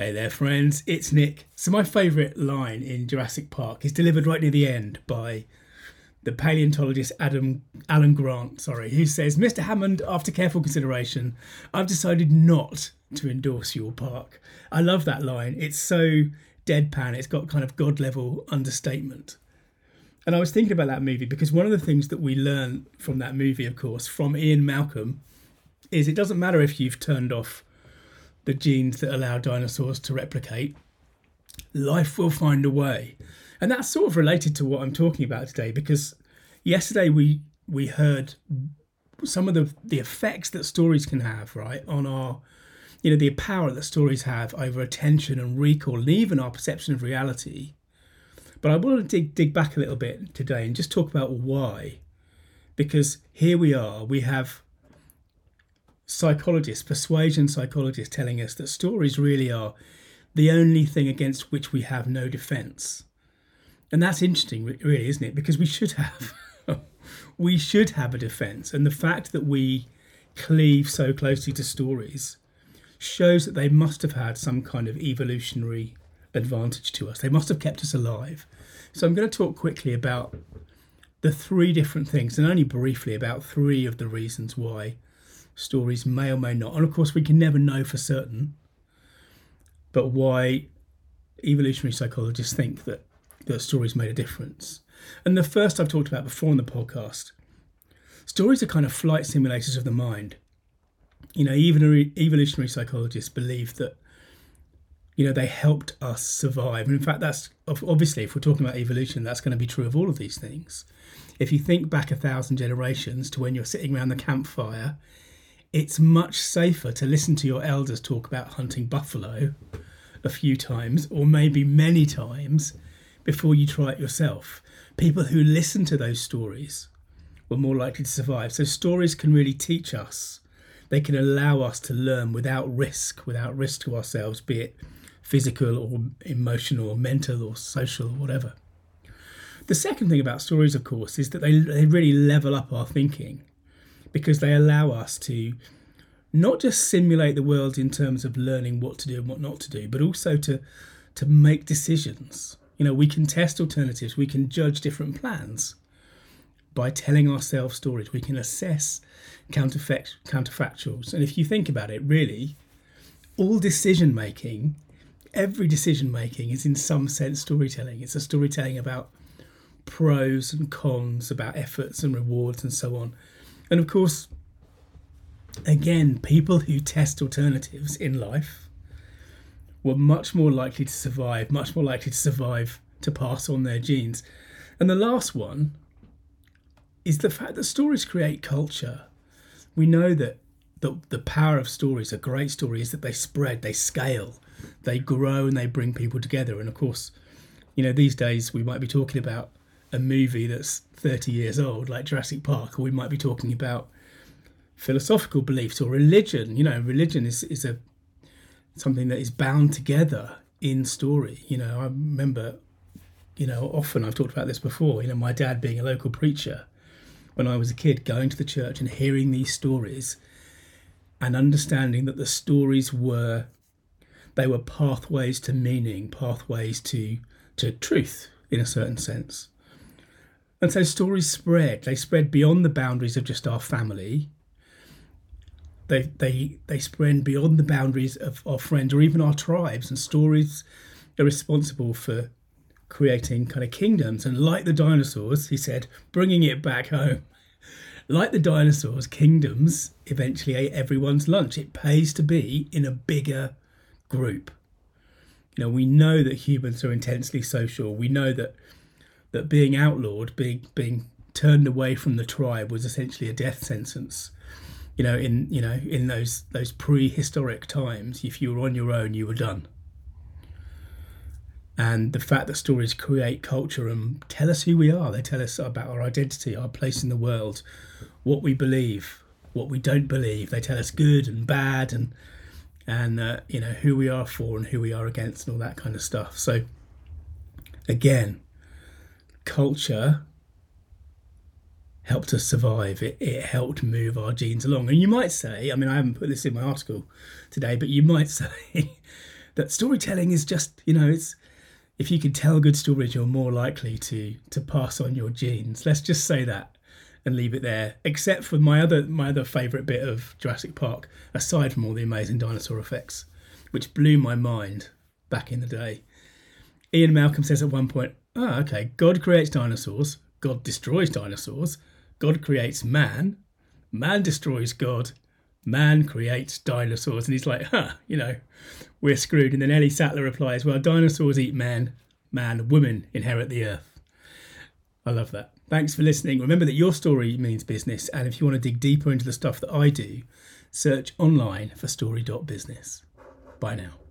Hey there, friends. It's Nick. So, my favourite line in Jurassic Park is delivered right near the end by the paleontologist Adam Alan Grant. Sorry, who says, "Mr. Hammond, after careful consideration, I've decided not to endorse your park." I love that line. It's so deadpan. It's got kind of god level understatement. And I was thinking about that movie because one of the things that we learn from that movie, of course, from Ian Malcolm, is it doesn't matter if you've turned off the genes that allow dinosaurs to replicate, life will find a way. And that's sort of related to what I'm talking about today because yesterday we we heard some of the the effects that stories can have, right, on our you know, the power that stories have over attention and recall and even our perception of reality. But I want to dig dig back a little bit today and just talk about why. Because here we are, we have psychologists, persuasion psychologists telling us that stories really are the only thing against which we have no defense. And that's interesting, really, isn't it? Because we should have. we should have a defense. And the fact that we cleave so closely to stories shows that they must have had some kind of evolutionary advantage to us. They must have kept us alive. So I'm going to talk quickly about the three different things and only briefly about three of the reasons why stories may or may not. And of course, we can never know for certain, but why evolutionary psychologists think that, that stories made a difference. And the first I've talked about before in the podcast stories are kind of flight simulators of the mind. You know, even evolutionary psychologists believe that you know they helped us survive and in fact that's obviously if we're talking about evolution that's going to be true of all of these things if you think back a thousand generations to when you're sitting around the campfire it's much safer to listen to your elders talk about hunting buffalo a few times or maybe many times before you try it yourself. People who listen to those stories were more likely to survive. So, stories can really teach us. They can allow us to learn without risk, without risk to ourselves, be it physical or emotional or mental or social or whatever. The second thing about stories, of course, is that they, they really level up our thinking because they allow us to not just simulate the world in terms of learning what to do and what not to do, but also to to make decisions. You know, we can test alternatives, we can judge different plans by telling ourselves stories. We can assess counterfact- counterfactuals. And if you think about it, really, all decision making, every decision making is in some sense storytelling. It's a storytelling about pros and cons, about efforts and rewards and so on. And of course, again, people who test alternatives in life were much more likely to survive, much more likely to survive to pass on their genes. And the last one is the fact that stories create culture. We know that the, the power of stories, a great story, is that they spread, they scale, they grow, and they bring people together. And of course, you know, these days we might be talking about a movie that's 30 years old, like Jurassic Park, or we might be talking about philosophical beliefs or religion. You know, religion is, is a something that is bound together in story. You know, I remember, you know, often I've talked about this before, you know, my dad being a local preacher when I was a kid, going to the church and hearing these stories and understanding that the stories were they were pathways to meaning, pathways to to truth in a certain sense. And so stories spread. They spread beyond the boundaries of just our family. They they they spread beyond the boundaries of our friends or even our tribes. And stories are responsible for creating kind of kingdoms. And like the dinosaurs, he said, bringing it back home. Like the dinosaurs, kingdoms eventually ate everyone's lunch. It pays to be in a bigger group. You know, we know that humans are intensely social. We know that that being outlawed, being being turned away from the tribe, was essentially a death sentence. You know, in you know in those those prehistoric times, if you were on your own, you were done. And the fact that stories create culture and tell us who we are, they tell us about our identity, our place in the world, what we believe, what we don't believe. They tell us good and bad, and and uh, you know who we are for and who we are against, and all that kind of stuff. So, again, culture helped us survive. It, it helped move our genes along. And you might say, I mean, I haven't put this in my article today, but you might say that storytelling is just, you know, it's if you can tell good stories, you're more likely to to pass on your genes. Let's just say that and leave it there. Except for my other my other favourite bit of Jurassic Park, aside from all the amazing dinosaur effects, which blew my mind back in the day. Ian Malcolm says at one point, "Ah, okay, God creates dinosaurs, God destroys dinosaurs, God creates man, man destroys God, man creates dinosaurs. And he's like, huh, you know, we're screwed. And then Ellie Sattler replies, well, dinosaurs eat man, man, women inherit the earth. I love that. Thanks for listening. Remember that your story means business. And if you want to dig deeper into the stuff that I do, search online for story.business. Bye now.